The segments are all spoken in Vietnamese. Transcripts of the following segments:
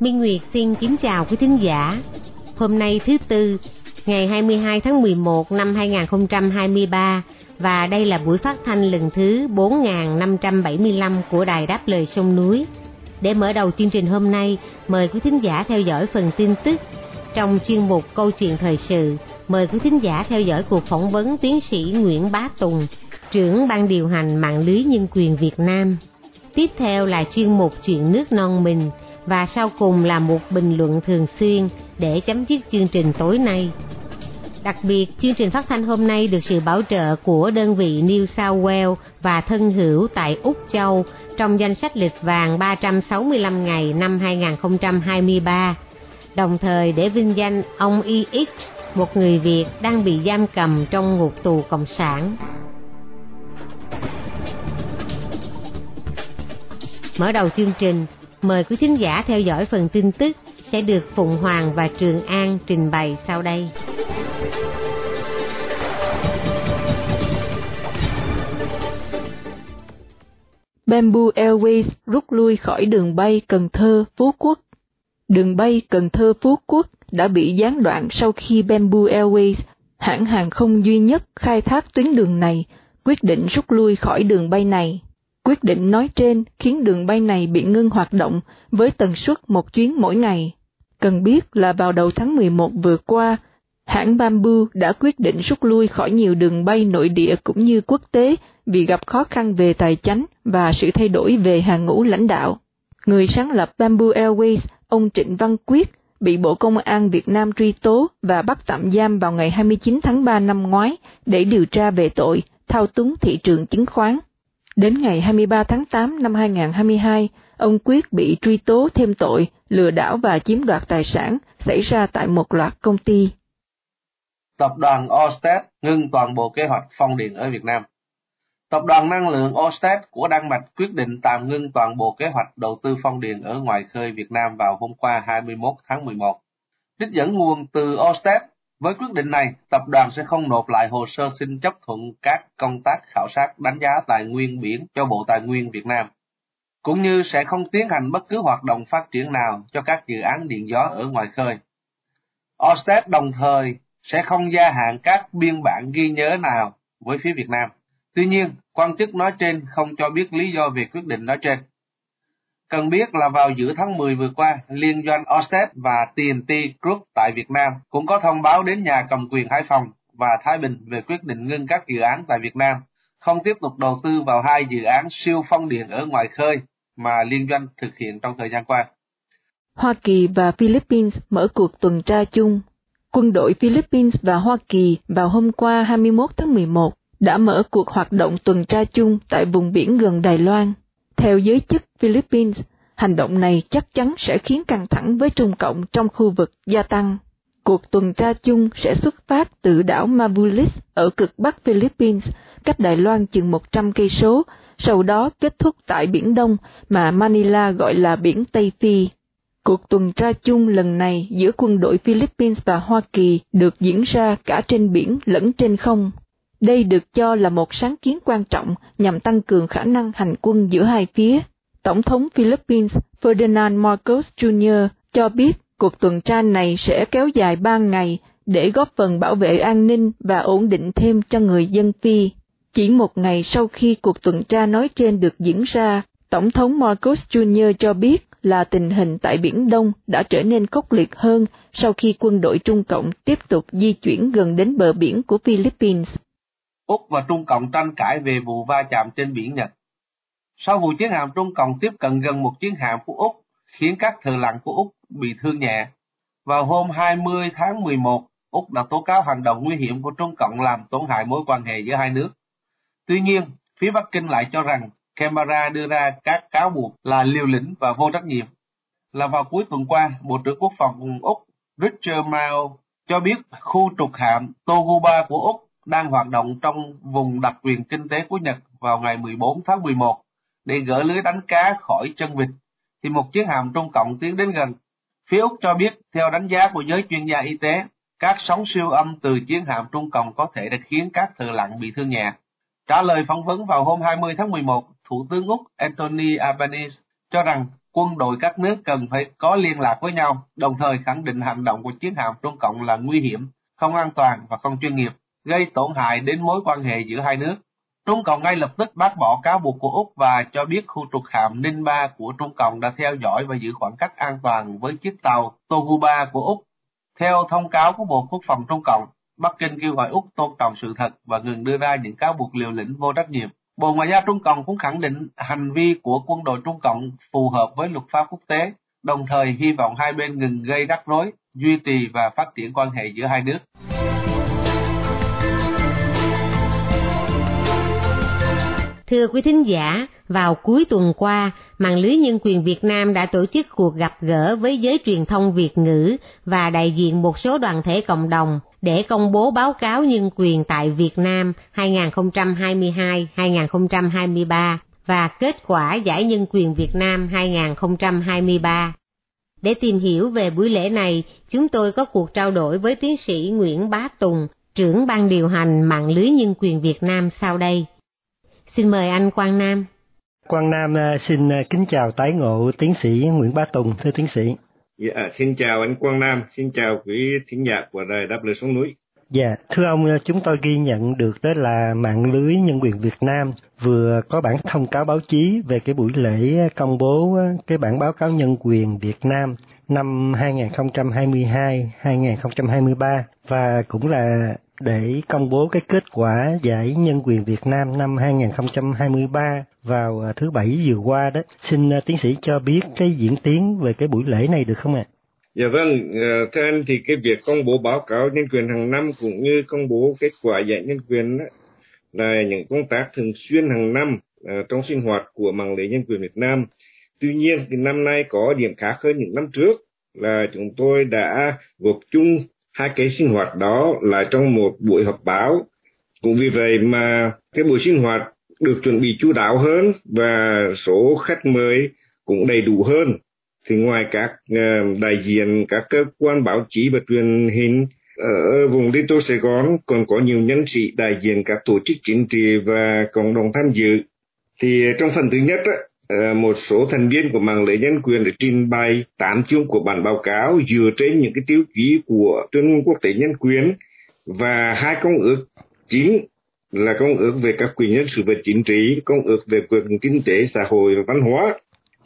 Minh Nguyệt xin kính chào quý thính giả. Hôm nay thứ Tư, ngày 22 tháng 11 năm 2023 và đây là buổi phát thanh lần thứ 4575 của Đài Đáp Lời Sông Núi. Để mở đầu chương trình hôm nay, mời quý thính giả theo dõi phần tin tức. Trong chuyên mục Câu chuyện thời sự, mời quý thính giả theo dõi cuộc phỏng vấn tiến sĩ Nguyễn Bá Tùng, trưởng ban điều hành mạng lưới nhân quyền Việt Nam. Tiếp theo là chuyên mục Chuyện nước non mình, và sau cùng là một bình luận thường xuyên để chấm dứt chương trình tối nay. Đặc biệt, chương trình phát thanh hôm nay được sự bảo trợ của đơn vị New South Wales và thân hữu tại Úc Châu trong danh sách lịch vàng 365 ngày năm 2023, đồng thời để vinh danh ông EX một người Việt đang bị giam cầm trong ngục tù Cộng sản. Mở đầu chương trình, Mời quý thính giả theo dõi phần tin tức sẽ được Phụng Hoàng và Trường An trình bày sau đây. Bamboo Airways rút lui khỏi đường bay Cần Thơ Phú Quốc. Đường bay Cần Thơ Phú Quốc đã bị gián đoạn sau khi Bamboo Airways, hãng hàng không duy nhất khai thác tuyến đường này, quyết định rút lui khỏi đường bay này. Quyết định nói trên khiến đường bay này bị ngưng hoạt động với tần suất một chuyến mỗi ngày. Cần biết là vào đầu tháng 11 vừa qua, hãng Bamboo đã quyết định rút lui khỏi nhiều đường bay nội địa cũng như quốc tế vì gặp khó khăn về tài chính và sự thay đổi về hàng ngũ lãnh đạo. Người sáng lập Bamboo Airways, ông Trịnh Văn Quyết, bị Bộ Công an Việt Nam truy tố và bắt tạm giam vào ngày 29 tháng 3 năm ngoái để điều tra về tội thao túng thị trường chứng khoán. Đến ngày 23 tháng 8 năm 2022, ông Quyết bị truy tố thêm tội lừa đảo và chiếm đoạt tài sản xảy ra tại một loạt công ty. Tập đoàn Orsted ngưng toàn bộ kế hoạch phong điện ở Việt Nam. Tập đoàn năng lượng Ørsted của Đan Mạch quyết định tạm ngưng toàn bộ kế hoạch đầu tư phong điện ở ngoài khơi Việt Nam vào hôm qua 21 tháng 11. Trích dẫn nguồn từ Ørsted với quyết định này, tập đoàn sẽ không nộp lại hồ sơ xin chấp thuận các công tác khảo sát đánh giá tài nguyên biển cho Bộ Tài nguyên Việt Nam, cũng như sẽ không tiến hành bất cứ hoạt động phát triển nào cho các dự án điện gió ở ngoài khơi. Ørsted đồng thời sẽ không gia hạn các biên bản ghi nhớ nào với phía Việt Nam. Tuy nhiên, quan chức nói trên không cho biết lý do về quyết định nói trên. Cần biết là vào giữa tháng 10 vừa qua, liên doanh Orsted và TNT Group tại Việt Nam cũng có thông báo đến nhà cầm quyền Hải Phòng và Thái Bình về quyết định ngưng các dự án tại Việt Nam, không tiếp tục đầu tư vào hai dự án siêu phong điện ở ngoài khơi mà liên doanh thực hiện trong thời gian qua. Hoa Kỳ và Philippines mở cuộc tuần tra chung. Quân đội Philippines và Hoa Kỳ vào hôm qua 21 tháng 11 đã mở cuộc hoạt động tuần tra chung tại vùng biển gần Đài Loan. Theo giới chức Philippines, hành động này chắc chắn sẽ khiến căng thẳng với Trung Cộng trong khu vực gia tăng. Cuộc tuần tra chung sẽ xuất phát từ đảo Mabulis ở cực bắc Philippines, cách Đài Loan chừng 100 cây số, sau đó kết thúc tại Biển Đông mà Manila gọi là Biển Tây Phi. Cuộc tuần tra chung lần này giữa quân đội Philippines và Hoa Kỳ được diễn ra cả trên biển lẫn trên không. Đây được cho là một sáng kiến quan trọng nhằm tăng cường khả năng hành quân giữa hai phía. Tổng thống Philippines Ferdinand Marcos Jr. cho biết cuộc tuần tra này sẽ kéo dài 3 ngày để góp phần bảo vệ an ninh và ổn định thêm cho người dân Phi. Chỉ một ngày sau khi cuộc tuần tra nói trên được diễn ra, Tổng thống Marcos Jr. cho biết là tình hình tại Biển Đông đã trở nên khốc liệt hơn sau khi quân đội Trung Cộng tiếp tục di chuyển gần đến bờ biển của Philippines. Úc và Trung Cộng tranh cãi về vụ va chạm trên biển Nhật. Sau vụ chiến hạm Trung Cộng tiếp cận gần một chiến hạm của Úc, khiến các thợ lặn của Úc bị thương nhẹ. Vào hôm 20 tháng 11, Úc đã tố cáo hành động nguy hiểm của Trung Cộng làm tổn hại mối quan hệ giữa hai nước. Tuy nhiên, phía Bắc Kinh lại cho rằng Canberra đưa ra các cáo buộc là liều lĩnh và vô trách nhiệm. Là vào cuối tuần qua, Bộ trưởng Quốc phòng Úc Richard Mao cho biết khu trục hạm Toguba của Úc đang hoạt động trong vùng đặc quyền kinh tế của Nhật vào ngày 14 tháng 11 để gỡ lưới đánh cá khỏi chân vịt, thì một chiến hạm Trung Cộng tiến đến gần. Phía Úc cho biết, theo đánh giá của giới chuyên gia y tế, các sóng siêu âm từ chiến hạm Trung Cộng có thể đã khiến các thợ lặn bị thương nhẹ. Trả lời phỏng vấn vào hôm 20 tháng 11, Thủ tướng Úc Anthony Albanese cho rằng quân đội các nước cần phải có liên lạc với nhau, đồng thời khẳng định hành động của chiến hạm Trung Cộng là nguy hiểm, không an toàn và không chuyên nghiệp, gây tổn hại đến mối quan hệ giữa hai nước. Trung Cộng ngay lập tức bác bỏ cáo buộc của Úc và cho biết khu trục hạm Ninh Ba của Trung Cộng đã theo dõi và giữ khoảng cách an toàn với chiếc tàu Toguba của Úc. Theo thông cáo của Bộ Quốc phòng Trung Cộng, Bắc Kinh kêu gọi Úc tôn trọng sự thật và ngừng đưa ra những cáo buộc liều lĩnh vô trách nhiệm. Bộ Ngoại giao Trung Cộng cũng khẳng định hành vi của quân đội Trung Cộng phù hợp với luật pháp quốc tế, đồng thời hy vọng hai bên ngừng gây rắc rối, duy trì và phát triển quan hệ giữa hai nước. Thưa quý thính giả, vào cuối tuần qua, mạng lưới nhân quyền Việt Nam đã tổ chức cuộc gặp gỡ với giới truyền thông Việt ngữ và đại diện một số đoàn thể cộng đồng để công bố báo cáo nhân quyền tại Việt Nam 2022-2023 và kết quả giải nhân quyền Việt Nam 2023. Để tìm hiểu về buổi lễ này, chúng tôi có cuộc trao đổi với tiến sĩ Nguyễn Bá Tùng, trưởng ban điều hành mạng lưới nhân quyền Việt Nam sau đây. Xin mời anh Quang Nam. Quang Nam à, xin à, kính chào tái ngộ tiến sĩ Nguyễn Bá Tùng, thưa tiến sĩ. Dạ, xin chào anh Quang Nam, xin chào quý thính giả của đài Đáp Lời Sông Núi. Dạ, thưa ông, à, chúng tôi ghi nhận được đó là mạng lưới nhân quyền Việt Nam vừa có bản thông cáo báo chí về cái buổi lễ công bố cái bản báo cáo nhân quyền Việt Nam năm 2022-2023 và cũng là để công bố cái kết quả giải nhân quyền Việt Nam năm 2023 vào à, thứ Bảy vừa qua đó. Xin à, tiến sĩ cho biết cái diễn tiến về cái buổi lễ này được không ạ? Dạ vâng, à, thưa anh thì cái việc công bố báo cáo nhân quyền hàng năm cũng như công bố kết quả giải nhân quyền đó, là những công tác thường xuyên hàng năm trong sinh hoạt của mạng lưới nhân quyền Việt Nam. Tuy nhiên, thì năm nay có điểm khác hơn những năm trước là chúng tôi đã gộp chung hai cái sinh hoạt đó là trong một buổi họp báo. Cũng vì vậy mà cái buổi sinh hoạt được chuẩn bị chú đáo hơn và số khách mời cũng đầy đủ hơn. Thì ngoài các ờ, đại diện các cơ quan báo chí và truyền hình ở vùng Liên Tô Sài Gòn còn có nhiều nhân sĩ đại diện các tổ chức chính trị và cộng đồng tham dự. Thì trong phần thứ nhất, Ờ, một số thành viên của mạng lưới nhân quyền để trình bày tám chương của bản báo cáo dựa trên những cái tiêu chí của tuyên ngôn quốc tế nhân quyền và hai công ước chính là công ước về các quyền nhân sự và chính trị, công ước về quyền kinh tế, xã hội và văn hóa.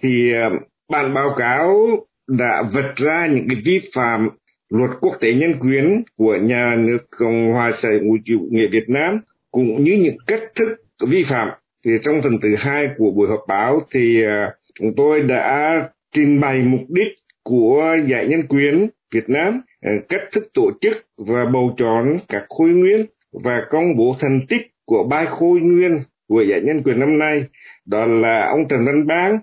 Thì ờ, bản báo cáo đã vạch ra những cái vi phạm luật quốc tế nhân quyền của nhà nước Cộng hòa xã hội chủ nghĩa Việt Nam cũng như những cách thức vi phạm thì trong phần thứ hai của buổi họp báo thì à, chúng tôi đã trình bày mục đích của giải nhân quyền Việt Nam, à, cách thức tổ chức và bầu chọn các khôi nguyên và công bố thành tích của ba khôi nguyên của giải nhân quyền năm nay đó là ông Trần Văn Bang,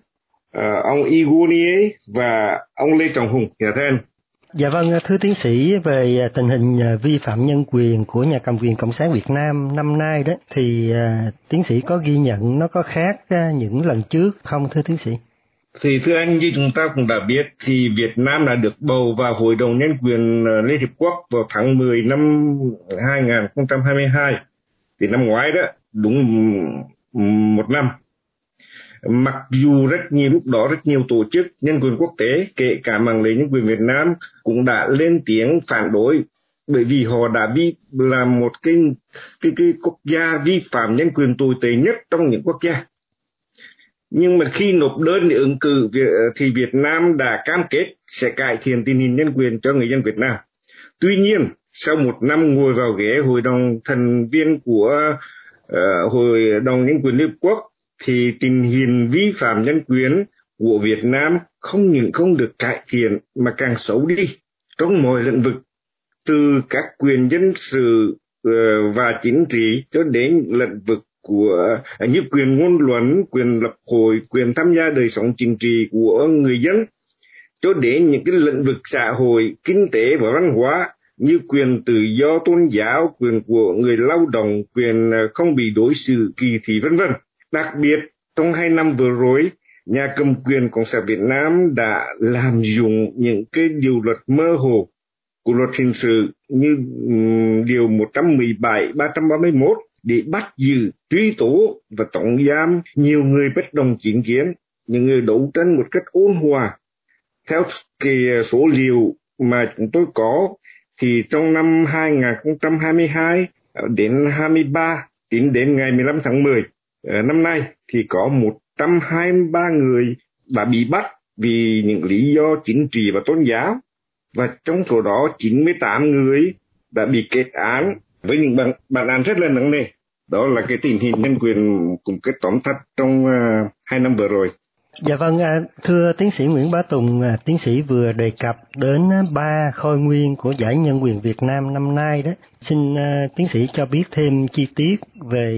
à, ông Igunier và ông Lê Trọng Hùng. Nhà thân. Dạ vâng, thưa tiến sĩ về à, tình hình à, vi phạm nhân quyền của nhà cầm quyền Cộng sản Việt Nam năm nay đó thì à, tiến sĩ có ghi nhận nó có khác những lần trước không thưa tiến sĩ? Thì thưa anh như chúng ta cũng đã biết thì Việt Nam đã được bầu vào Hội đồng Nhân quyền Liên Hiệp Quốc vào tháng 10 năm 2022. Thì năm ngoái đó đúng một năm mặc dù rất nhiều lúc đó rất nhiều tổ chức nhân quyền quốc tế kể cả mạng lưới nhân quyền Việt Nam cũng đã lên tiếng phản đối. Bởi vì họ đã vi là một cái cái cái quốc gia vi phạm nhân quyền tồi tệ nhất trong những quốc gia. Nhưng mà khi nộp đơn để ứng cử thì Việt Nam đã cam kết sẽ cải thiện tình hình nhân quyền cho người dân Việt Nam. Tuy nhiên sau một năm ngồi vào ghế hội đồng thành viên của uh, hội đồng nhân quyền liên hợp quốc thì tình hình vi phạm nhân quyền của Việt Nam không những không được cải thiện mà càng xấu đi trong mọi lĩnh vực từ các quyền dân sự ờ, và chính trị cho đến lĩnh vực của à, như quyền ngôn luận, quyền lập hội, quyền tham gia đời sống chính trị của người dân cho đến những cái lĩnh vực xã hội, kinh tế và văn hóa như quyền tự do tôn giáo, quyền của người lao động, quyền à, không bị đối xử kỳ thị vân vân. Đặc biệt trong hai năm vừa rồi, nhà cầm quyền Cộng sản Việt Nam đã làm dụng những cái điều luật mơ hồ của luật hình sự như điều 117, 331 để bắt giữ, truy tố và tổng giam nhiều người bất đồng chính kiến, những người đấu tranh một cách ôn hòa. Theo cái số liệu mà chúng tôi có, thì trong năm 2022 ờ, đến 23, tính đến ngày 15 tháng 10 Ờ, năm nay, thì có 123 người đã bị bắt vì những lý do chính trị và tôn giáo và trong số đó 98 người đã bị kết án với những bản, bản án rất là nặng nề. Đó là cái tình hình nhân quyền cùng cái tóm tắt trong uh, hai năm vừa rồi. Dạ vâng, à, thưa tiến sĩ Nguyễn Bá Tùng, à, tiến sĩ vừa đề cập đến ba khôi nguyên của giải nhân quyền Việt Nam năm nay đó. Xin à, tiến sĩ cho biết thêm chi tiết về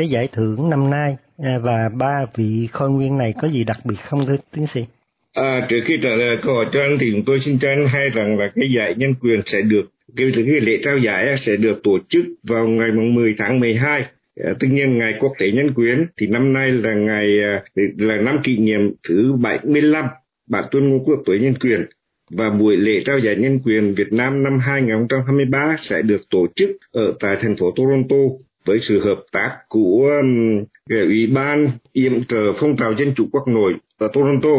cái giải thưởng năm nay à, và ba vị khôi nguyên này có gì đặc biệt không thưa tiến sĩ? À, trước khi trả lời câu hỏi cho anh thì chúng tôi xin cho anh hay rằng là cái giải nhân quyền sẽ được cái, cái lễ trao giải sẽ được tổ chức vào ngày 10 tháng 12 À, tất nhiên ngày quốc tế nhân quyền thì năm nay là ngày à, là năm kỷ niệm thứ 75 bản tuyên ngôn quốc tế nhân quyền. Và buổi lễ trao giải nhân quyền Việt Nam năm 2023 sẽ được tổ chức ở tại thành phố Toronto với sự hợp tác của Ủy ban yểm trợ phong trào dân chủ quốc nội ở Toronto.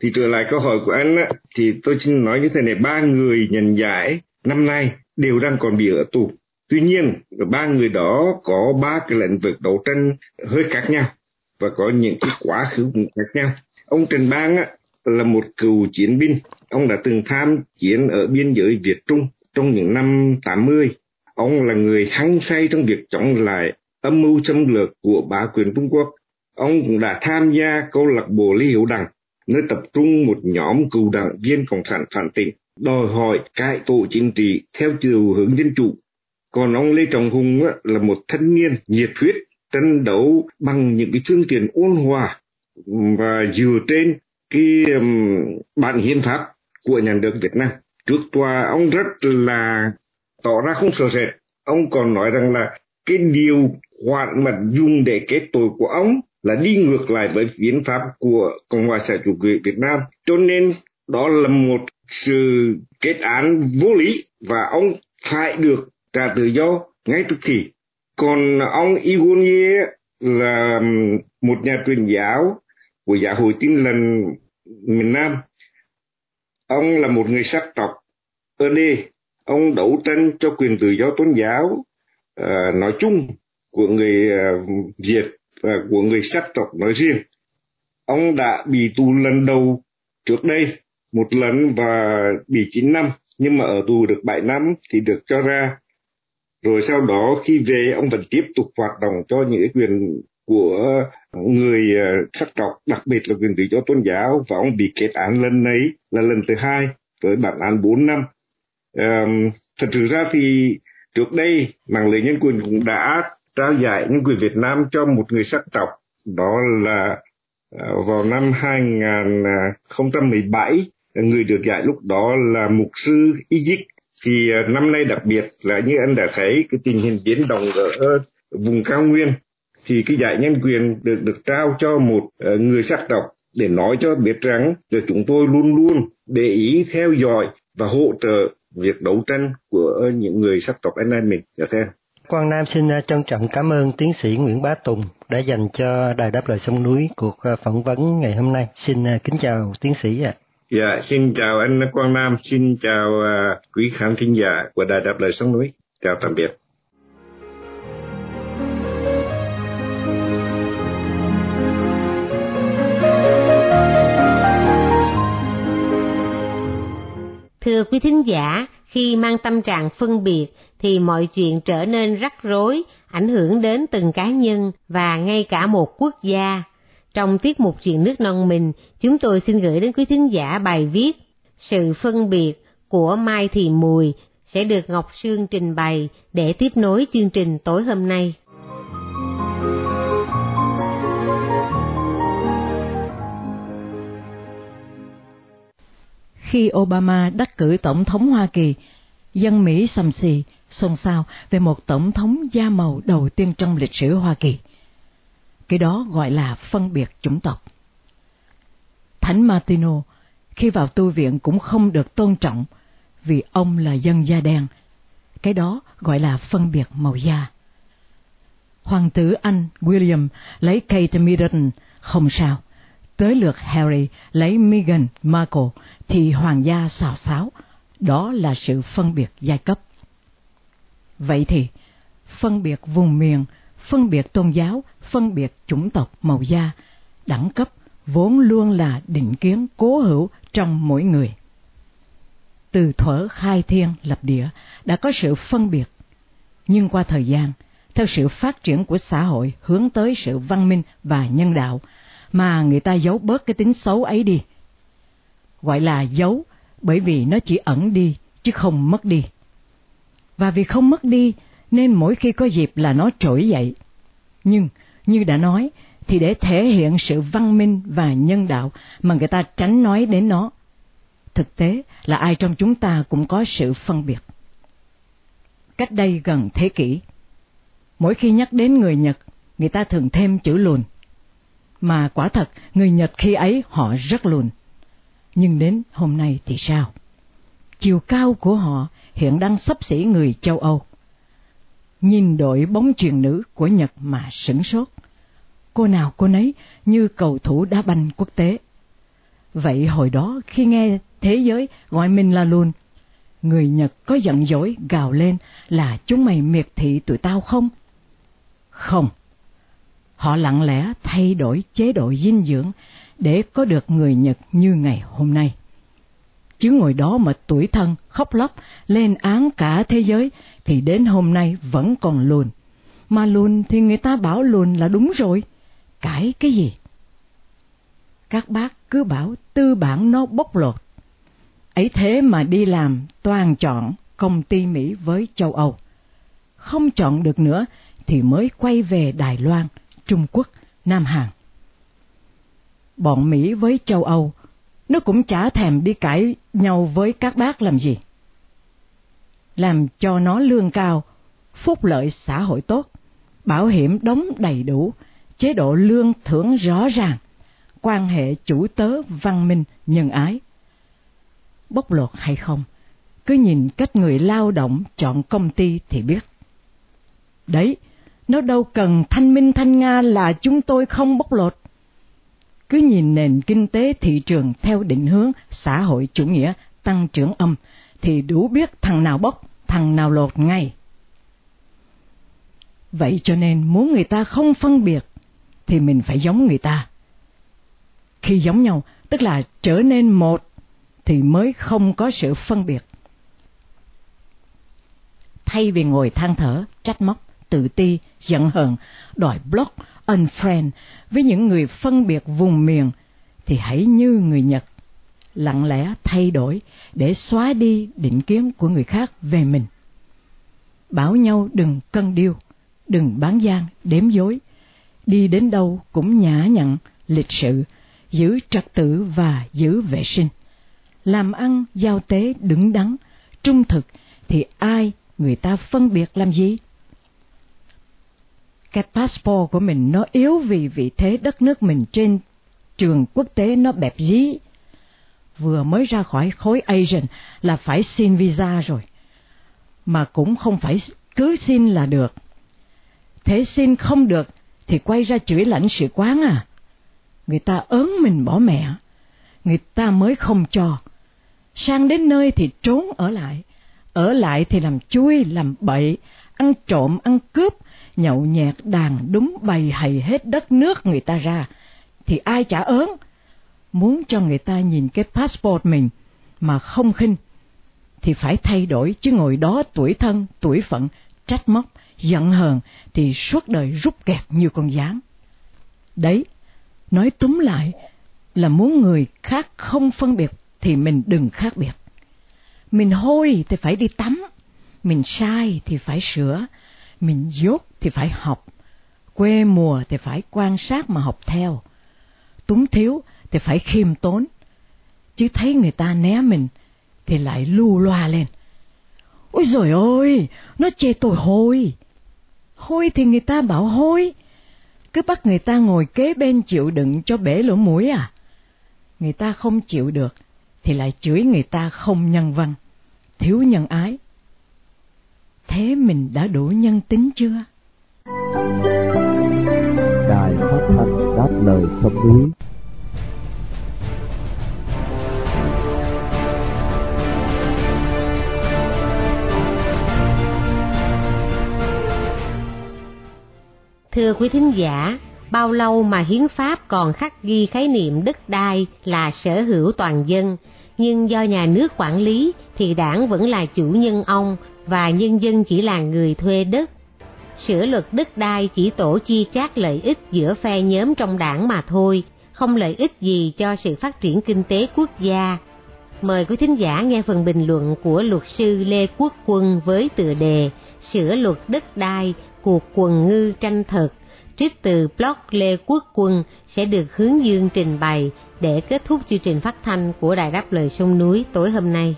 Thì trở lại câu hỏi của anh á, thì tôi xin nói như thế này ba người nhận giải năm nay đều đang còn bị ở tù. Tuy nhiên ba người đó có ba cái lĩnh vực đấu tranh hơi khác nhau và có những cái quá khứ cũng khác nhau. Ông trần bang á, là một cựu chiến binh. Ông đã từng tham chiến ở biên giới việt trung trong những năm 80 ông là người hăng say trong việc chống lại âm mưu xâm lược của bá quyền Trung Quốc. Ông cũng đã tham gia câu lạc bộ Lý Hiểu Đằng nơi tập trung một nhóm cựu đảng viên cộng sản phản tỉnh đòi hỏi cải tổ chính trị theo chiều hướng dân chủ còn ông lê trọng hùng là một thanh niên nhiệt huyết, tranh đấu bằng những cái phương tiện ôn hòa và dựa trên cái bản hiến pháp của nhà nước Việt Nam. Trước tòa, ông rất là tỏ ra không sợ sệt. Ông còn nói rằng là cái điều khoản mà dùng để kết tội của ông là đi ngược lại với hiến pháp của Cộng hòa xã chủ nghĩa Việt Nam. Cho nên đó là một sự kết án vô lý và ông phải được trả tự do ngay tức thì. Còn ông Igonier là một nhà truyền giáo của giáo hội tin lành miền Nam. Ông là một người sắc tộc ở đây. Ông đấu tranh cho quyền tự do tôn giáo uh, nói chung của người uh, Việt và của người sắc tộc nói riêng. Ông đã bị tù lần đầu trước đây một lần và bị 9 năm nhưng mà ở tù được 7 năm thì được cho ra. Rồi sau đó khi về ông vẫn tiếp tục hoạt động cho những quyền của người ờ, sắc tộc, đặc biệt là quyền tự do tôn giáo và ông bị kết án lần này là lần thứ hai với bản án 4 năm. Um, thật sự ra thì trước đây mạng lưới nhân quyền cũng đã trao giải nhân quyền Việt Nam cho một người sắc tộc. Đó là uh, vào năm 2017 người được giải lúc đó là mục sư Egypt. Thì uh, năm nay đặc biệt là như anh đã thấy cái tình hình biến động ở vùng cao nguyên thì cái giải nhân quyền được được trao cho một uh, người sắc tộc để nói cho biết rằng là chúng tôi luôn luôn để ý theo dõi và hỗ trợ việc đấu tranh của những người sắc tộc anh em mình. Dạ thưa. Quang Nam xin à, trân trọng cảm ơn tiến sĩ Nguyễn Bá Tùng đã dành cho Đài Đáp Lời Sông Núi cuộc à, phỏng vấn ngày hôm nay. Xin à, kính chào tiến sĩ ạ. Dạ, xin chào anh Quang Nam, xin chào quý khán thính giả của Đài Đáp Lời Sông Núi. Chào tạm biệt. Thưa quý thính giả, khi mang tâm trạng phân biệt thì mọi chuyện trở nên rắc rối, ảnh hưởng đến từng cá nhân và ngay cả một quốc gia. Trong tiết mục chuyện nước non mình, chúng tôi xin gửi đến quý thính giả bài viết Sự phân biệt của Mai Thị Mùi, sẽ được Ngọc Sương trình bày để tiếp nối chương trình tối hôm nay. Khi Obama đắc cử tổng thống Hoa Kỳ, dân Mỹ sầm xì, xôn xao về một tổng thống da màu đầu tiên trong lịch sử Hoa Kỳ. Cái đó gọi là phân biệt chủng tộc. Thánh Martino khi vào tu viện cũng không được tôn trọng vì ông là dân da đen. Cái đó gọi là phân biệt màu da. Hoàng tử Anh William lấy Kate Middleton không sao. Tới lượt Harry lấy Meghan Markle thì hoàng gia xào xáo. Đó là sự phân biệt giai cấp. Vậy thì, phân biệt vùng miền, phân biệt tôn giáo, phân biệt chủng tộc màu da, đẳng cấp vốn luôn là định kiến cố hữu trong mỗi người. Từ thuở khai thiên lập địa đã có sự phân biệt, nhưng qua thời gian, theo sự phát triển của xã hội hướng tới sự văn minh và nhân đạo, mà người ta giấu bớt cái tính xấu ấy đi. Gọi là giấu bởi vì nó chỉ ẩn đi chứ không mất đi. Và vì không mất đi nên mỗi khi có dịp là nó trỗi dậy. Nhưng, như đã nói, thì để thể hiện sự văn minh và nhân đạo mà người ta tránh nói đến nó. Thực tế là ai trong chúng ta cũng có sự phân biệt. Cách đây gần thế kỷ, mỗi khi nhắc đến người Nhật, người ta thường thêm chữ lùn. Mà quả thật, người Nhật khi ấy họ rất lùn. Nhưng đến hôm nay thì sao? Chiều cao của họ hiện đang sắp xỉ người châu Âu. Nhìn đội bóng truyền nữ của Nhật mà sửng sốt cô nào cô nấy như cầu thủ đá banh quốc tế. Vậy hồi đó khi nghe thế giới gọi mình là lùn, người Nhật có giận dỗi gào lên là chúng mày miệt thị tụi tao không? Không. Họ lặng lẽ thay đổi chế độ dinh dưỡng để có được người Nhật như ngày hôm nay. Chứ ngồi đó mà tuổi thân khóc lóc lên án cả thế giới thì đến hôm nay vẫn còn lùn. Mà lùn thì người ta bảo lùn là đúng rồi cãi cái gì? Các bác cứ bảo tư bản nó bốc lột. Ấy thế mà đi làm toàn chọn công ty Mỹ với châu Âu. Không chọn được nữa thì mới quay về Đài Loan, Trung Quốc, Nam Hàn. Bọn Mỹ với châu Âu, nó cũng chả thèm đi cãi nhau với các bác làm gì. Làm cho nó lương cao, phúc lợi xã hội tốt, bảo hiểm đóng đầy đủ, chế độ lương thưởng rõ ràng, quan hệ chủ tớ văn minh nhân ái. Bóc lột hay không, cứ nhìn cách người lao động chọn công ty thì biết. Đấy, nó đâu cần thanh minh thanh Nga là chúng tôi không bóc lột. Cứ nhìn nền kinh tế thị trường theo định hướng xã hội chủ nghĩa tăng trưởng âm thì đủ biết thằng nào bóc, thằng nào lột ngay. Vậy cho nên muốn người ta không phân biệt thì mình phải giống người ta. Khi giống nhau, tức là trở nên một, thì mới không có sự phân biệt. Thay vì ngồi than thở, trách móc, tự ti, giận hờn, đòi block, unfriend với những người phân biệt vùng miền, thì hãy như người Nhật, lặng lẽ thay đổi để xóa đi định kiến của người khác về mình. Bảo nhau đừng cân điêu, đừng bán gian, đếm dối, đi đến đâu cũng nhã nhặn, lịch sự, giữ trật tự và giữ vệ sinh. Làm ăn, giao tế đứng đắn, trung thực thì ai người ta phân biệt làm gì? Cái passport của mình nó yếu vì vị thế đất nước mình trên trường quốc tế nó bẹp dí. Vừa mới ra khỏi khối Asian là phải xin visa rồi. Mà cũng không phải cứ xin là được. Thế xin không được thì quay ra chửi lãnh sự quán à. Người ta ớn mình bỏ mẹ, người ta mới không cho. Sang đến nơi thì trốn ở lại, ở lại thì làm chui, làm bậy, ăn trộm, ăn cướp, nhậu nhẹt đàn đúng bày hầy hết đất nước người ta ra, thì ai chả ớn. Muốn cho người ta nhìn cái passport mình mà không khinh, thì phải thay đổi chứ ngồi đó tuổi thân, tuổi phận, trách móc, giận hờn thì suốt đời rút kẹt như con gián. Đấy, nói túm lại là muốn người khác không phân biệt thì mình đừng khác biệt. Mình hôi thì phải đi tắm, mình sai thì phải sửa, mình dốt thì phải học, quê mùa thì phải quan sát mà học theo, túng thiếu thì phải khiêm tốn, chứ thấy người ta né mình thì lại lu loa lên. Ôi rồi ôi, nó chê tôi hôi. Hôi thì người ta bảo hôi, cứ bắt người ta ngồi kế bên chịu đựng cho bể lỗ mũi à. Người ta không chịu được thì lại chửi người ta không nhân văn, thiếu nhân ái. Thế mình đã đủ nhân tính chưa? Đài phát thanh đáp lời sông núi Thưa quý thính giả, bao lâu mà hiến pháp còn khắc ghi khái niệm đất đai là sở hữu toàn dân, nhưng do nhà nước quản lý thì đảng vẫn là chủ nhân ông và nhân dân chỉ là người thuê đất. Sửa luật đất đai chỉ tổ chia chác lợi ích giữa phe nhóm trong đảng mà thôi, không lợi ích gì cho sự phát triển kinh tế quốc gia. Mời quý thính giả nghe phần bình luận của luật sư Lê Quốc Quân với tựa đề Sửa luật đất đai, cuộc quần ngư tranh thật trích từ blog Lê Quốc Quân sẽ được hướng dương trình bày để kết thúc chương trình phát thanh của Đài Đáp Lời Sông Núi tối hôm nay.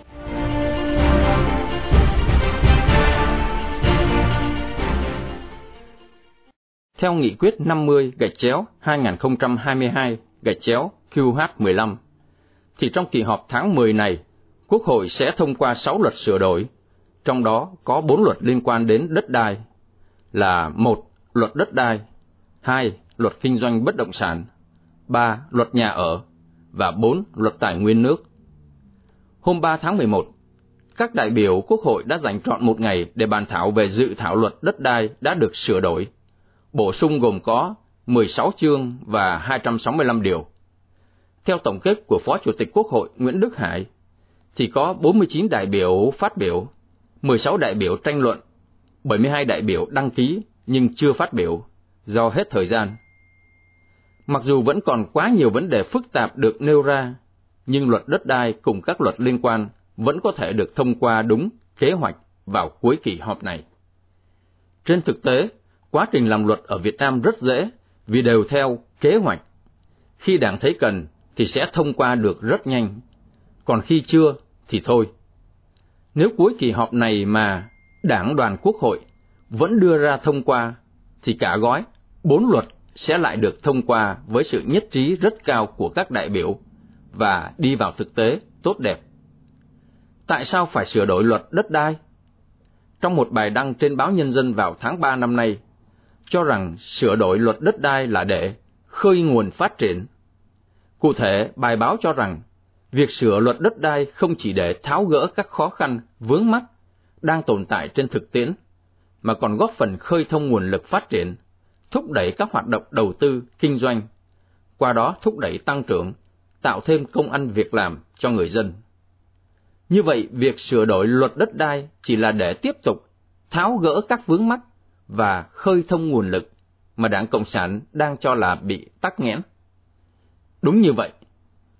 Theo nghị quyết 50 gạch chéo 2022 gạch chéo QH15, thì trong kỳ họp tháng 10 này, Quốc hội sẽ thông qua 6 luật sửa đổi, trong đó có 4 luật liên quan đến đất đai, là một Luật đất đai 2. Luật kinh doanh bất động sản 3. Luật nhà ở và 4. Luật tài nguyên nước. Hôm 3 tháng 11, các đại biểu Quốc hội đã dành trọn một ngày để bàn thảo về dự thảo luật đất đai đã được sửa đổi, bổ sung gồm có 16 chương và 265 điều. Theo tổng kết của Phó Chủ tịch Quốc hội Nguyễn Đức Hải, thì có 49 đại biểu phát biểu, 16 đại biểu tranh luận, 72 đại biểu đăng ký nhưng chưa phát biểu do hết thời gian. Mặc dù vẫn còn quá nhiều vấn đề phức tạp được nêu ra, nhưng luật đất đai cùng các luật liên quan vẫn có thể được thông qua đúng kế hoạch vào cuối kỳ họp này. Trên thực tế, quá trình làm luật ở Việt Nam rất dễ vì đều theo kế hoạch. Khi đảng thấy cần thì sẽ thông qua được rất nhanh, còn khi chưa thì thôi. Nếu cuối kỳ họp này mà đảng đoàn quốc hội vẫn đưa ra thông qua thì cả gói, bốn luật sẽ lại được thông qua với sự nhất trí rất cao của các đại biểu và đi vào thực tế tốt đẹp. Tại sao phải sửa đổi luật đất đai? Trong một bài đăng trên báo Nhân dân vào tháng 3 năm nay, cho rằng sửa đổi luật đất đai là để khơi nguồn phát triển. Cụ thể, bài báo cho rằng việc sửa luật đất đai không chỉ để tháo gỡ các khó khăn, vướng mắc đang tồn tại trên thực tiễn, mà còn góp phần khơi thông nguồn lực phát triển, thúc đẩy các hoạt động đầu tư, kinh doanh, qua đó thúc đẩy tăng trưởng, tạo thêm công ăn việc làm cho người dân. Như vậy, việc sửa đổi luật đất đai chỉ là để tiếp tục tháo gỡ các vướng mắc và khơi thông nguồn lực mà Đảng Cộng sản đang cho là bị tắc nghẽn. Đúng như vậy,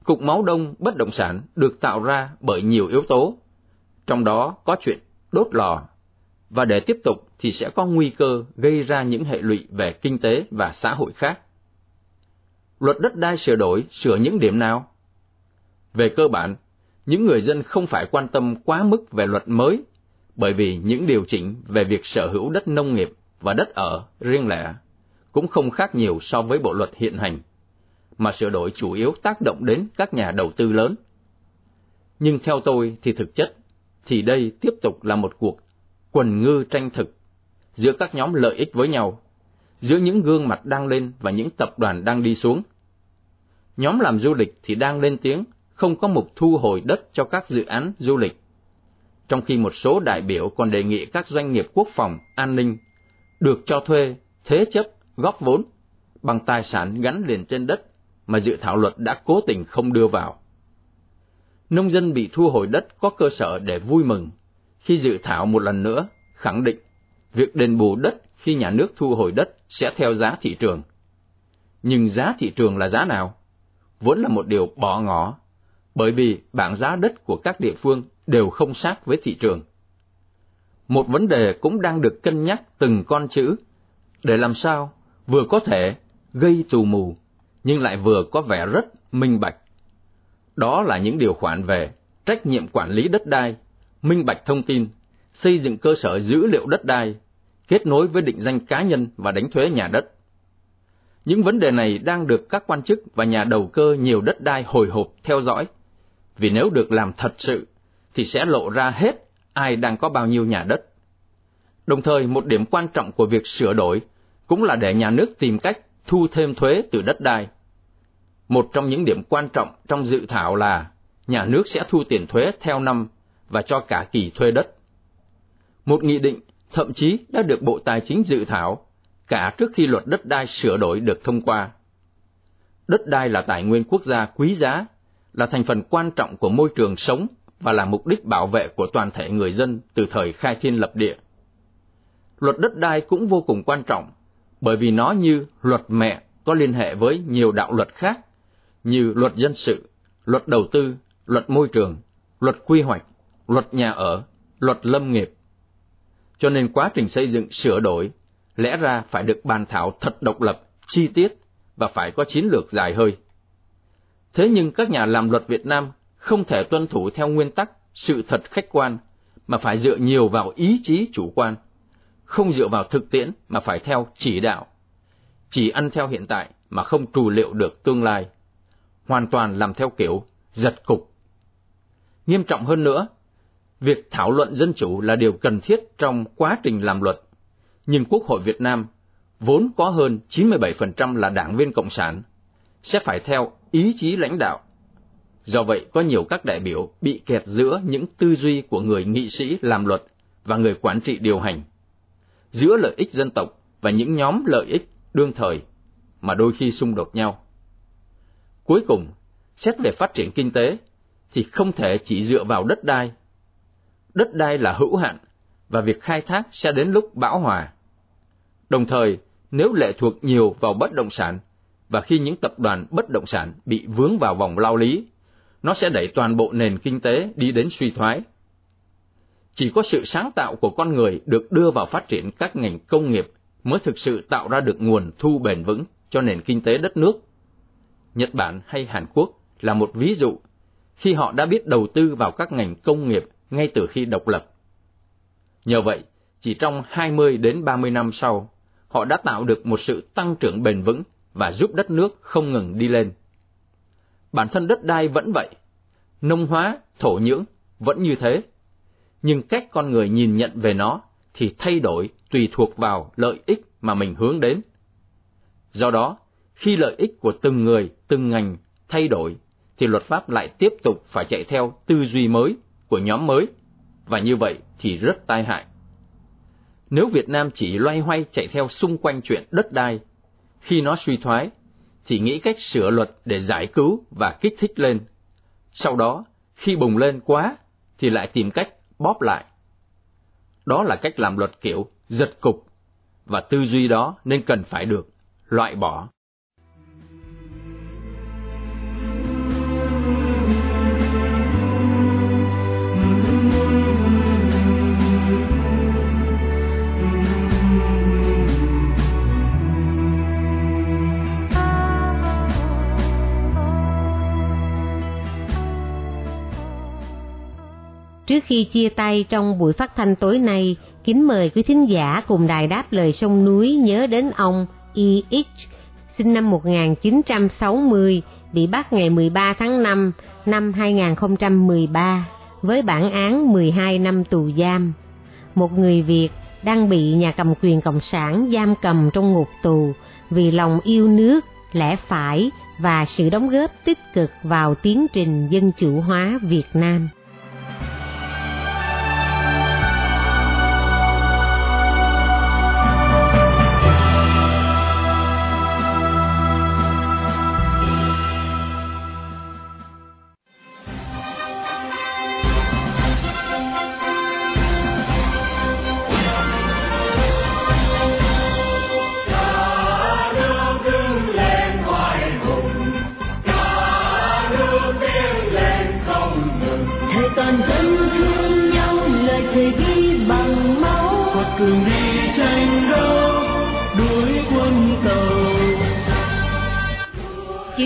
cục máu đông bất động sản được tạo ra bởi nhiều yếu tố, trong đó có chuyện đốt lò và để tiếp tục thì sẽ có nguy cơ gây ra những hệ lụy về kinh tế và xã hội khác. Luật đất đai sửa đổi sửa những điểm nào? Về cơ bản, những người dân không phải quan tâm quá mức về luật mới, bởi vì những điều chỉnh về việc sở hữu đất nông nghiệp và đất ở riêng lẻ cũng không khác nhiều so với bộ luật hiện hành, mà sửa đổi chủ yếu tác động đến các nhà đầu tư lớn. Nhưng theo tôi thì thực chất, thì đây tiếp tục là một cuộc quần ngư tranh thực giữa các nhóm lợi ích với nhau, giữa những gương mặt đang lên và những tập đoàn đang đi xuống. Nhóm làm du lịch thì đang lên tiếng không có mục thu hồi đất cho các dự án du lịch, trong khi một số đại biểu còn đề nghị các doanh nghiệp quốc phòng, an ninh được cho thuê, thế chấp, góp vốn bằng tài sản gắn liền trên đất mà dự thảo luật đã cố tình không đưa vào. Nông dân bị thu hồi đất có cơ sở để vui mừng khi dự thảo một lần nữa khẳng định việc đền bù đất khi nhà nước thu hồi đất sẽ theo giá thị trường. Nhưng giá thị trường là giá nào? Vốn là một điều bỏ ngỏ, bởi vì bảng giá đất của các địa phương đều không sát với thị trường. một vấn đề cũng đang được cân nhắc từng con chữ, để làm sao vừa có thể gây tù mù, nhưng lại vừa có vẻ rất minh bạch. Đó là những điều khoản về trách nhiệm quản lý đất đai, minh bạch thông tin, xây dựng cơ sở dữ liệu đất đai, kết nối với định danh cá nhân và đánh thuế nhà đất. Những vấn đề này đang được các quan chức và nhà đầu cơ nhiều đất đai hồi hộp theo dõi, vì nếu được làm thật sự thì sẽ lộ ra hết ai đang có bao nhiêu nhà đất. Đồng thời, một điểm quan trọng của việc sửa đổi cũng là để nhà nước tìm cách thu thêm thuế từ đất đai. Một trong những điểm quan trọng trong dự thảo là nhà nước sẽ thu tiền thuế theo năm và cho cả kỳ thuê đất. Một nghị định thậm chí đã được Bộ Tài chính dự thảo cả trước khi luật đất đai sửa đổi được thông qua. Đất đai là tài nguyên quốc gia quý giá, là thành phần quan trọng của môi trường sống và là mục đích bảo vệ của toàn thể người dân từ thời khai thiên lập địa. Luật đất đai cũng vô cùng quan trọng, bởi vì nó như luật mẹ có liên hệ với nhiều đạo luật khác, như luật dân sự, luật đầu tư, luật môi trường, luật quy hoạch, luật nhà ở, luật lâm nghiệp. Cho nên quá trình xây dựng sửa đổi lẽ ra phải được bàn thảo thật độc lập, chi tiết và phải có chiến lược dài hơi. Thế nhưng các nhà làm luật Việt Nam không thể tuân thủ theo nguyên tắc sự thật khách quan, mà phải dựa nhiều vào ý chí chủ quan, không dựa vào thực tiễn mà phải theo chỉ đạo, chỉ ăn theo hiện tại mà không trù liệu được tương lai, hoàn toàn làm theo kiểu giật cục. Nghiêm trọng hơn nữa, việc thảo luận dân chủ là điều cần thiết trong quá trình làm luật nhưng Quốc hội Việt Nam vốn có hơn 97% là đảng viên Cộng sản, sẽ phải theo ý chí lãnh đạo. Do vậy, có nhiều các đại biểu bị kẹt giữa những tư duy của người nghị sĩ làm luật và người quản trị điều hành, giữa lợi ích dân tộc và những nhóm lợi ích đương thời mà đôi khi xung đột nhau. Cuối cùng, xét về phát triển kinh tế thì không thể chỉ dựa vào đất đai. Đất đai là hữu hạn và việc khai thác sẽ đến lúc bão hòa. Đồng thời, nếu lệ thuộc nhiều vào bất động sản và khi những tập đoàn bất động sản bị vướng vào vòng lao lý, nó sẽ đẩy toàn bộ nền kinh tế đi đến suy thoái. Chỉ có sự sáng tạo của con người được đưa vào phát triển các ngành công nghiệp mới thực sự tạo ra được nguồn thu bền vững cho nền kinh tế đất nước. Nhật Bản hay Hàn Quốc là một ví dụ khi họ đã biết đầu tư vào các ngành công nghiệp ngay từ khi độc lập. Nhờ vậy, chỉ trong 20 đến 30 năm sau, họ đã tạo được một sự tăng trưởng bền vững và giúp đất nước không ngừng đi lên. Bản thân đất đai vẫn vậy, nông hóa, thổ nhưỡng vẫn như thế, nhưng cách con người nhìn nhận về nó thì thay đổi tùy thuộc vào lợi ích mà mình hướng đến. Do đó, khi lợi ích của từng người, từng ngành thay đổi, thì luật pháp lại tiếp tục phải chạy theo tư duy mới của nhóm mới, và như vậy thì rất tai hại. Nếu Việt Nam chỉ loay hoay chạy theo xung quanh chuyện đất đai, khi nó suy thoái, thì nghĩ cách sửa luật để giải cứu và kích thích lên. Sau đó, khi bùng lên quá, thì lại tìm cách bóp lại. Đó là cách làm luật kiểu giật cục, và tư duy đó nên cần phải được loại bỏ. Trước khi chia tay trong buổi phát thanh tối nay, kính mời quý thính giả cùng đài đáp lời sông núi nhớ đến ông E.H. sinh năm 1960, bị bắt ngày 13 tháng 5 năm 2013 với bản án 12 năm tù giam. Một người Việt đang bị nhà cầm quyền Cộng sản giam cầm trong ngục tù vì lòng yêu nước, lẽ phải và sự đóng góp tích cực vào tiến trình dân chủ hóa Việt Nam.